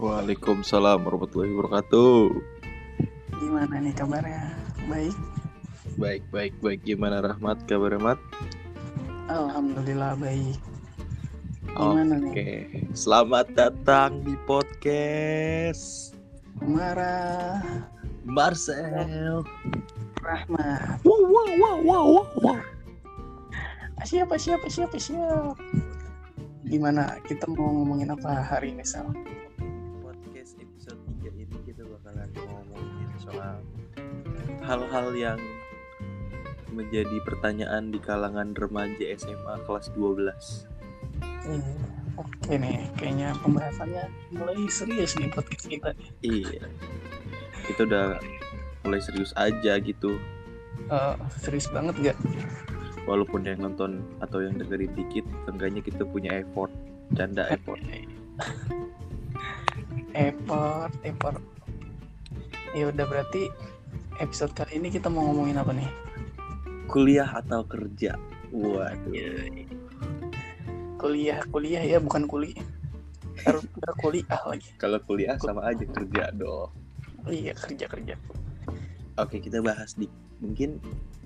Waalaikumsalam warahmatullahi wabarakatuh. Gimana nih kabarnya? Baik. Baik, baik, baik. Gimana Rahmat? Kabar Rahmat? Alhamdulillah baik. Gimana Oke, nih? selamat datang di podcast Marah Marcel. Rahmat. Wow, wow, wow, wow, wow, wow. Siapa siapa siapa siapa? Gimana? Kita mau ngomongin apa hari ini Sal? Hal-hal yang menjadi pertanyaan di kalangan remaja SMA kelas 12. Hmm, Oke nih, kayaknya pembahasannya mulai serius nih podcast kita. Iya. Kita udah mulai serius aja gitu. Eh, serius banget gak? Walaupun yang nonton atau yang dengerin dikit, seenggaknya kita punya effort. Canda effort. Effort, effort. Ya udah berarti episode kali ini kita mau ngomongin apa nih? Kuliah atau kerja? Waduh. Kuliah, kuliah ya bukan kuliah. Harus kuliah lagi. Kalau kuliah sama aja kerja dong. Iya kerja kerja. Oke, kita bahas di mungkin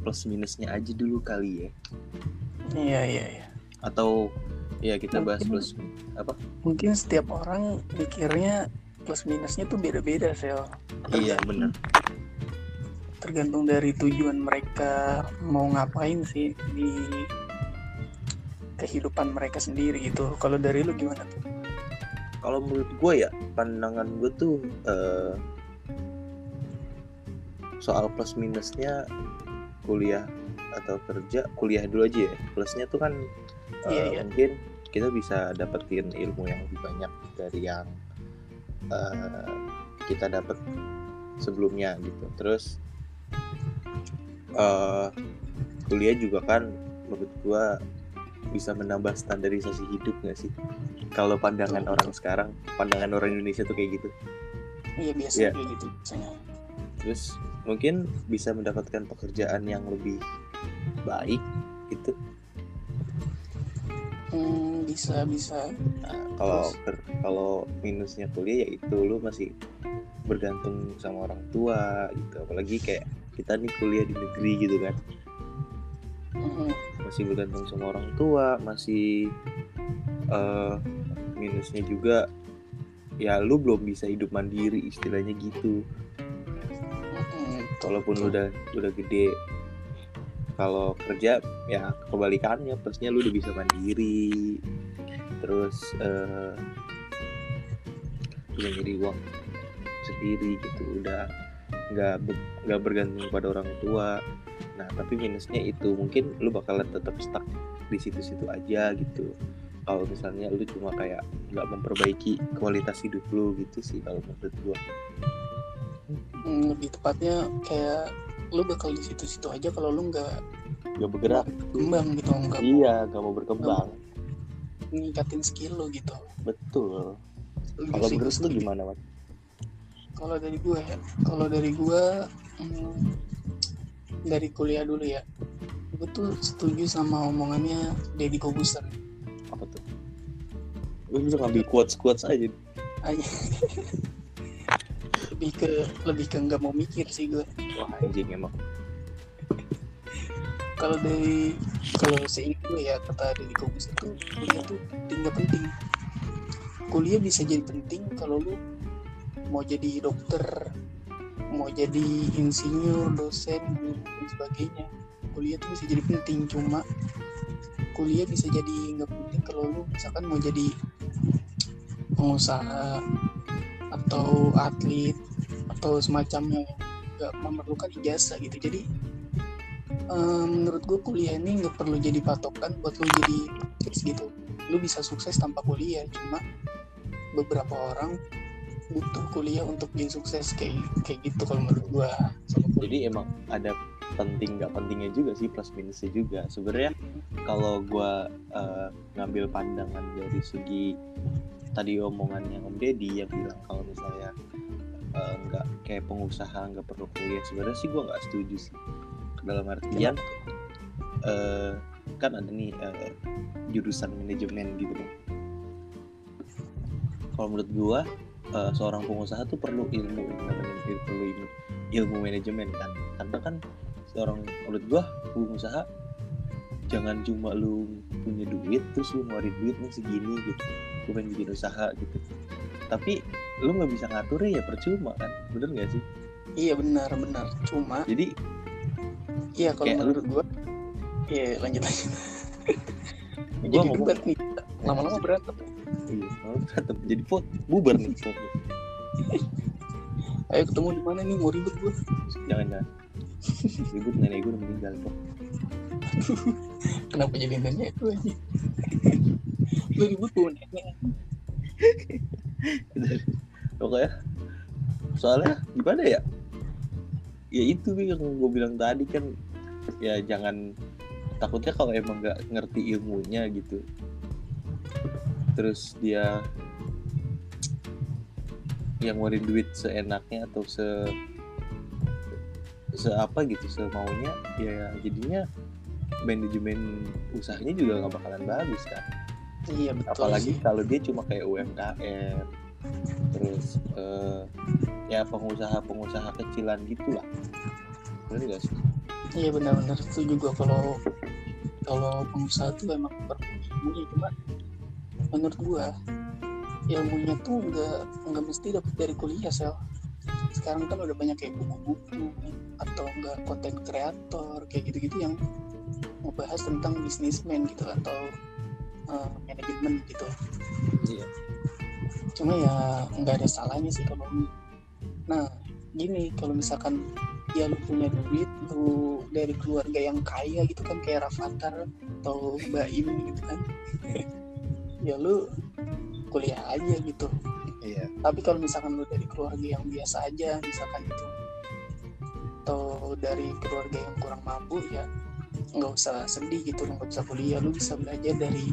plus minusnya aja dulu kali ya. Iya iya iya. Atau ya kita bahas Mungkin- plus apa? Mungkin setiap orang mikirnya plus minusnya tuh beda-beda sel. Iya bener. Tergantung dari tujuan mereka mau ngapain sih di kehidupan mereka sendiri gitu. Kalau dari lu gimana tuh? Kalau menurut gue ya pandangan gue tuh eh, soal plus minusnya kuliah atau kerja kuliah dulu aja ya plusnya tuh kan eh, Iya, iya. mungkin kita bisa dapetin ilmu yang lebih banyak dari yang eh, kita dapat sebelumnya gitu. Terus eh, kuliah juga kan menurut gua bisa menambah standarisasi hidup nggak sih? Kalau pandangan Betul, orang sekarang pandangan orang Indonesia tuh kayak gitu. Iya biasa kayak gitu biasanya. terus mungkin bisa mendapatkan pekerjaan yang lebih baik gitu. Hmm, bisa bisa. Nah, kalau Terus? kalau minusnya kuliah ya itu lu masih bergantung sama orang tua gitu. Apalagi kayak kita nih kuliah di negeri gitu kan. Hmm, masih bergantung sama orang tua masih eh, minusnya juga ya lu belum bisa hidup mandiri istilahnya gitu. Hmm, betul, walaupun udah udah gede. Kalau kerja ya kebalikannya plusnya lu udah bisa mandiri terus eh bisa jadi uang sendiri gitu. Udah nggak nggak bergantung pada orang tua. Nah tapi minusnya itu mungkin lu bakalan tetap stuck di situ-situ aja gitu. Kalau misalnya lu cuma kayak nggak memperbaiki kualitas hidup lu gitu sih kalau menurut gua. Hmm, lebih tepatnya kayak lu bakal di situ-situ aja kalau lu nggak nggak bergerak. kembang gitu nggak iya nggak mau berkembang ningkatin skill lu gitu. Betul. Kalau menurut lu setuju. gimana Mat? kalau dari gue ya kalau dari gue hmm, dari kuliah dulu ya gue tuh setuju sama omongannya Deddy Kobuser. Apa tuh? Lu bisa ngambil quotes quotes aja. Aja lebih ke lebih ke nggak mau mikir sih gue wah anjing emang. Kalau dari kalau seingat ya kata Deddy Kobuser tuh kuliah tuh penting nggak penting. Kuliah bisa jadi penting kalau lu mau jadi dokter mau jadi insinyur dosen dan sebagainya. Kuliah tuh bisa jadi penting cuma kuliah bisa jadi nggak penting kalau lu misalkan mau jadi pengusaha atau atlet atau semacamnya nggak memerlukan ijazah gitu. Jadi menurut gue kuliah ini nggak perlu jadi patokan buat lu jadi sukses gitu. Lu bisa sukses tanpa kuliah cuma beberapa orang butuh kuliah untuk jadi sukses kayak kayak gitu kalau menurut kuliah. jadi emang ada penting nggak pentingnya juga sih plus minusnya juga. Sebenarnya kalau gua eh, ngambil pandangan dari segi tadi omongannya Om Deddy yang bilang kalau misalnya eh, nggak kayak pengusaha nggak perlu kuliah sebenarnya sih gua nggak setuju sih dalam artian eh, kan ada nih eh, jurusan manajemen gitu loh kalau menurut gua eh, seorang pengusaha tuh perlu ilmu namanya perlu ilmu, ilmu manajemen kan. Karena kan seorang menurut gua pengusaha jangan cuma lu punya duit terus lu ngeluarin duit nih segini gitu. Lu pengen bikin usaha gitu. Tapi lu nggak bisa ngaturnya ya percuma kan. Bener nggak sih? Iya benar benar. Cuma jadi iya kalau Kayak menurut gua iya lanjut lanjut. Gua jadi ngomong- debat nih. Lama-lama berantem. Iya. Berantem. Jadi pot bubar nih. Ayo ketemu di mana nih? Mau ribet gua? Jangan jangan. Ribut nenek gue udah meninggal kok. Kenapa jadi nanya itu aja lu ribut bawa nenek. Pokoknya soalnya gimana ya? Ya itu yang gue bilang tadi kan ya jangan takutnya kalau emang nggak ngerti ilmunya gitu. Terus dia yang ngeluarin duit seenaknya atau se se apa gitu semaunya ya jadinya manajemen usahanya juga nggak bakalan bagus kan? Iya betul apalagi sih. kalau dia cuma kayak UMKM terus eh, ya pengusaha-pengusaha kecilan gitu lah bener gak sih Iya benar-benar. Setuju gua kalau kalau pengusaha tuh emang perlu ilmunya cuma menurut gua ilmunya tuh nggak nggak mesti dapat dari kuliah sel. Sekarang kan udah banyak kayak buku-buku atau enggak konten kreator kayak gitu-gitu yang membahas tentang bisnismen gitu atau eh, manajemen gitu. Iya. Cuma ya nggak ada salahnya sih kalau nah gini kalau misalkan ya lu punya duit lu dari keluarga yang kaya gitu kan kayak Rafathar atau Mbak Im gitu kan. Ya lu kuliah aja gitu. Iya. Tapi kalau misalkan lu dari keluarga yang biasa aja misalkan itu atau dari keluarga yang kurang mampu ya nggak usah sedih gitu lu nggak usah kuliah. Lu bisa belajar dari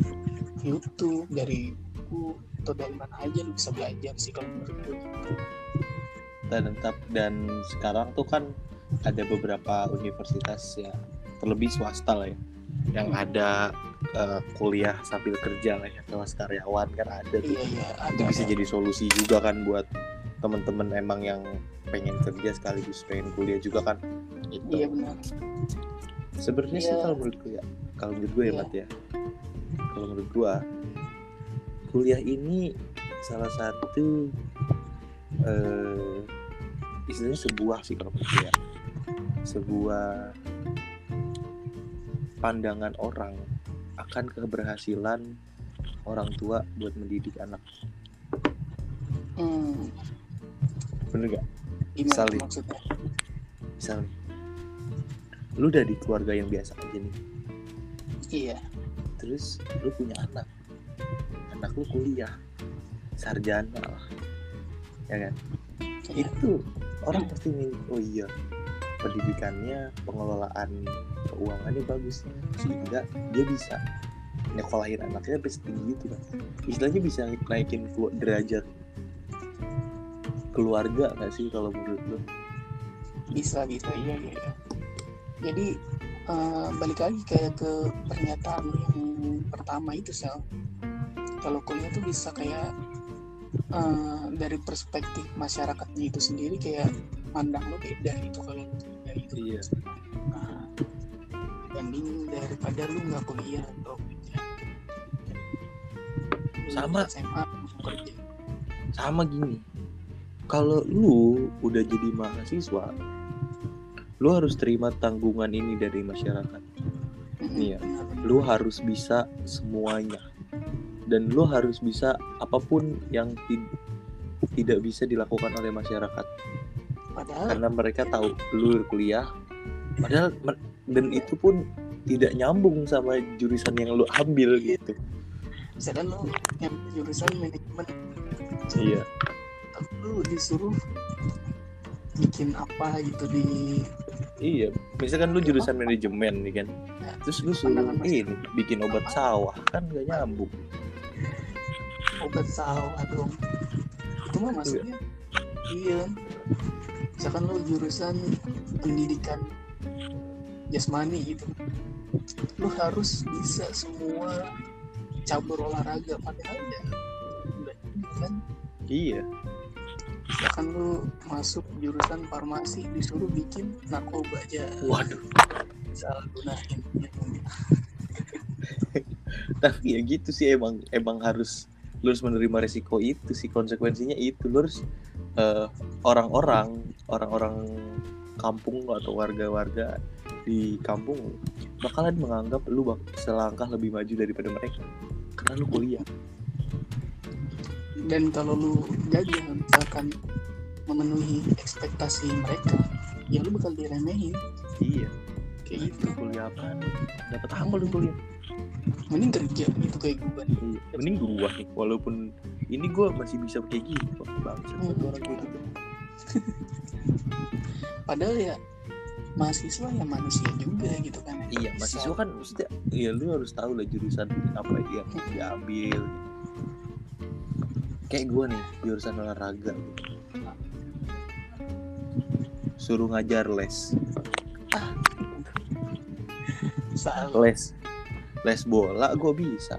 YouTube dari buku atau dari mana aja lu bisa belajar sih kalau menurut gue gitu. dan tetap dan sekarang tuh kan ada beberapa universitas ya terlebih swasta lah ya yang ada eh, kuliah sambil kerja lah ya kelas karyawan kan ada tuh. Iya iya itu ada. bisa jadi solusi juga kan buat temen-temen emang yang pengen kerja sekaligus pengen kuliah juga kan itu iya benar. Sebenarnya sih Iya. kalau menurut gue ya kalau menurut gue ya Iya. Mat ya. Kalau menurut gue kuliah ini salah satu eh istilahnya sebuah sih kalau menurut gue ya sebuah pandangan orang akan keberhasilan orang tua buat mendidik anak. Hmm, bener gak gimana Misal tuh nih. maksudnya? Misalnya lu dari keluarga yang biasa aja nih. Iya. Terus lu punya anak. Anak lu kuliah. Sarjana lah. Ya kan? Iya. Itu orang pasti milih oh iya pendidikannya pengelolaan keuangannya bagus. Sehingga dia bisa nyekolahin anaknya sampai setinggi itu istilahnya bisa naikin derajat keluarga nggak sih kalau menurut lu? Bisa bisa. Iya iya iya. jadi eh, balik lagi kayak ke pernyataan yang pertama itu sel. Kalau kuliah tuh bisa kayak eh, dari perspektif masyarakatnya itu sendiri kayak pandang lo beda gitu kalau lu kuliah itu. Iya. Nah, banding daripada lu nggak kuliah atau kerja. Sama. SMA kerja. Sama gini. Kalau lu udah jadi mahasiswa lu harus terima tanggungan ini dari masyarakat. Iya. benar, benar. lu harus bisa semuanya dan lu harus bisa apa pun yang ti- tidak bisa dilakukan oleh masyarakat. Padahal karena mereka tahu lu kuliah padahal dan itu pun tidak nyambung sama jurusan yang lu ambil gitu. Misalkan lu yang jurusan manajemen. Iya. Tapi lu disuruh bikin apa gitu di iya misalkan lu jurusan manajemen nih kan terus lu suruh ini bikin obat sawah kan gak nyambung obat sawah dong itu mah maksudnya iya. Misalkan lu jurusan pendidikan jasmani gitu lu harus bisa semua cabur olahraga padahal ya kan. Iya. Misalkan lu masuk jurusan farmasi disuruh bikin narkoba aja. Waduh. Salah gunain tapi ya gitu sih emang emang harus lu harus menerima resiko itu sih konsekuensinya itu. Lu harus eh, orang-orang orang-orang kampung atau warga-warga di kampung bakalan menganggap lu bak selangkah lebih maju daripada mereka karena lu kuliah. Dan kalau lu gagal misalkan memenuhi ekspektasi mereka ya lu bakal diremehin. Iya. Kayak gitu. lu kuliah apa dapat apa lu kuliah mending kerja gitu kayak gue nih mending gua nih walaupun ini gua masih bisa kayak gitu Hmm. orang kayak gitu. Padahal ya mahasiswa ya manusia juga gitu kan. Iya mahasiswa kan maksudnya iya lu harus tahu lah jurusan apa yang diambil. Kayak gua nih jurusan olahraga. Gitu. suruh ngajar les. Salah. Les les bola gua bisa.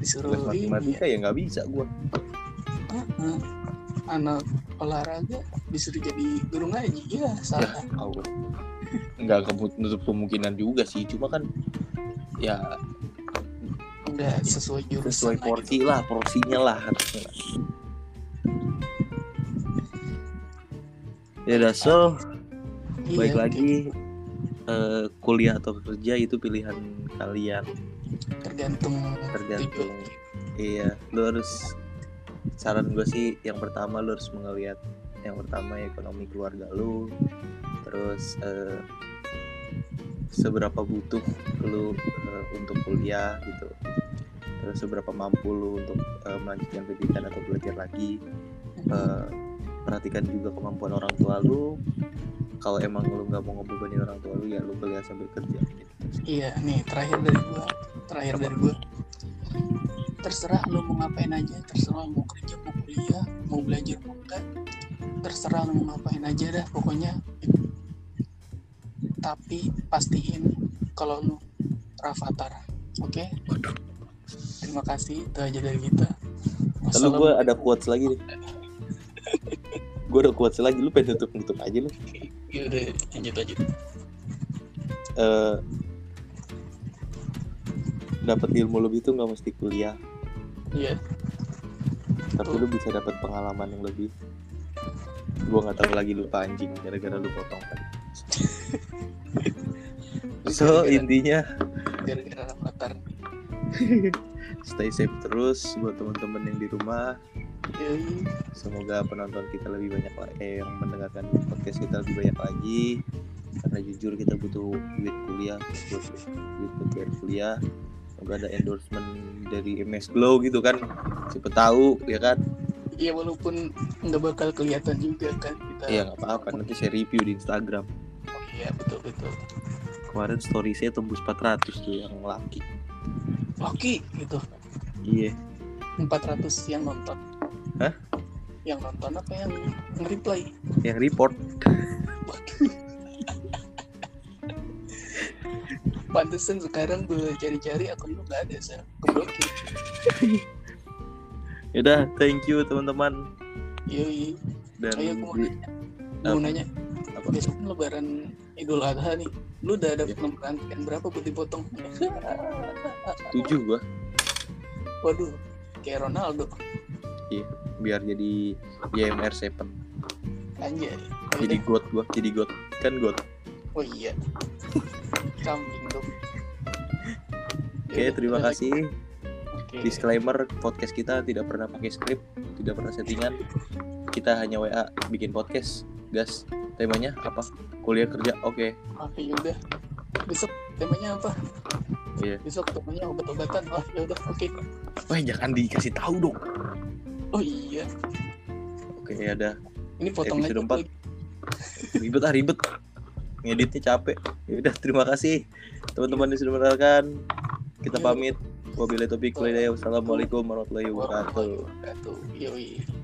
Disuruh les ini. ya matematika ya nggak bisa gua. Heeh. anak olahraga disuruh jadi guru ngaji. Ya ya salah Allah. Nggak kemudian kemungkinan juga sih. Cuma kan ya nggak sesuai jurusan sesuai lah porsi gitu. lah porsinya lah. Harusnya lah. ya udah so Iya, baik lagi eh, kuliah atau kerja itu pilihan kalian. Tergantung tergantung. iya lu harus saran gue sih yang pertama lu harus melihat yang pertama ekonomi keluarga lu terus eh, seberapa butuh lu eh, untuk kuliah gitu. Terus seberapa mampu lu untuk eh, melanjutkan pendidikan atau belajar lagi. Eh, perhatikan juga kemampuan orang tua lu kalau emang lu nggak mau ngebebanin orang tua lu ya lu kuliah sambil kerja gitu. Iya, nih terakhir dari gua, terakhir dari gua. Terserah lu mau ngapain aja, terserah mau kerja, mau kuliah, mau belajar, mau enggak. Terserah lu mau ngapain aja dah, pokoknya. Tapi pastiin kalau lu Rafathar, oke? Terima kasih, itu aja dari kita. Lalu gue ada quotes lagi nih. gue ada quotes lagi, lu pengen tutup tutup aja lu. Yaudah, lanjut lanjut. Eh, dapat ilmu lebih tuh nggak mesti kuliah, Iya, tapi lu bisa dapat pengalaman yang lebih. Gue nggak tahu lagi lupa anjing gara-gara lu potong tadi. So Gara-gara- intinya gara-gara Rafathar. stay safe terus buat teman-teman yang di rumah. Semoga penonton kita lebih banyak eh, yang mendengarkan podcast kita lebih banyak lagi. Karena jujur kita butuh duit kuliah, buat duit buat bayar kuliah. Semoga ada endorsement dari MS Glow gitu kan. Siapa tahu ya kan. Iya walaupun nggak bakal kelihatan juga kan kita. Iya nggak apa-apa nanti saya review di Instagram. Oh, iya betul betul. Kemarin story saya tembus 400 tuh yang laki. Oke gitu. Iya. 400 yang nonton. Hah? Yang nonton apa yang nge-reply? Yang report. Pantesan sekarang gue cari-cari akun lu nggak ada, saya keblokir. Yaudah, thank you teman-teman. Yoi. Dan Ayo gue mau di- nanya. Mau nanya. apa? Besok lebaran Idul Adha nih. Lu udah ada antrian berapa buat dipotong? tujuh gua Waduh, kayak Ronaldo. biar jadi YMR 7 Anjay. jadi god gua jadi god kan god Oh iya. Kambing dong. oke Yaudah, terima kasih. Oke. disclaimer podcast kita tidak pernah pakai skrip tidak pernah settingan kita hanya WA bikin podcast gas temanya apa kuliah kerja oke Oke, yaudah. Besok temanya apa? Iya. Besok temanya obat-obatan. Oh, yaudah. Oke. wah jangan dikasih tahu dong Oh iya. oke ya udah Ini potong Episode aja. ribet ah ribet ngeditnya capek ya udah terima kasih teman-teman yang sudah mendengarkan kita Yuk. pamit wabillahi taufiq walhidayah wassalamualaikum warahmatullahi wabarakatuh Warahmatullahi wabarakatuh. Yoi.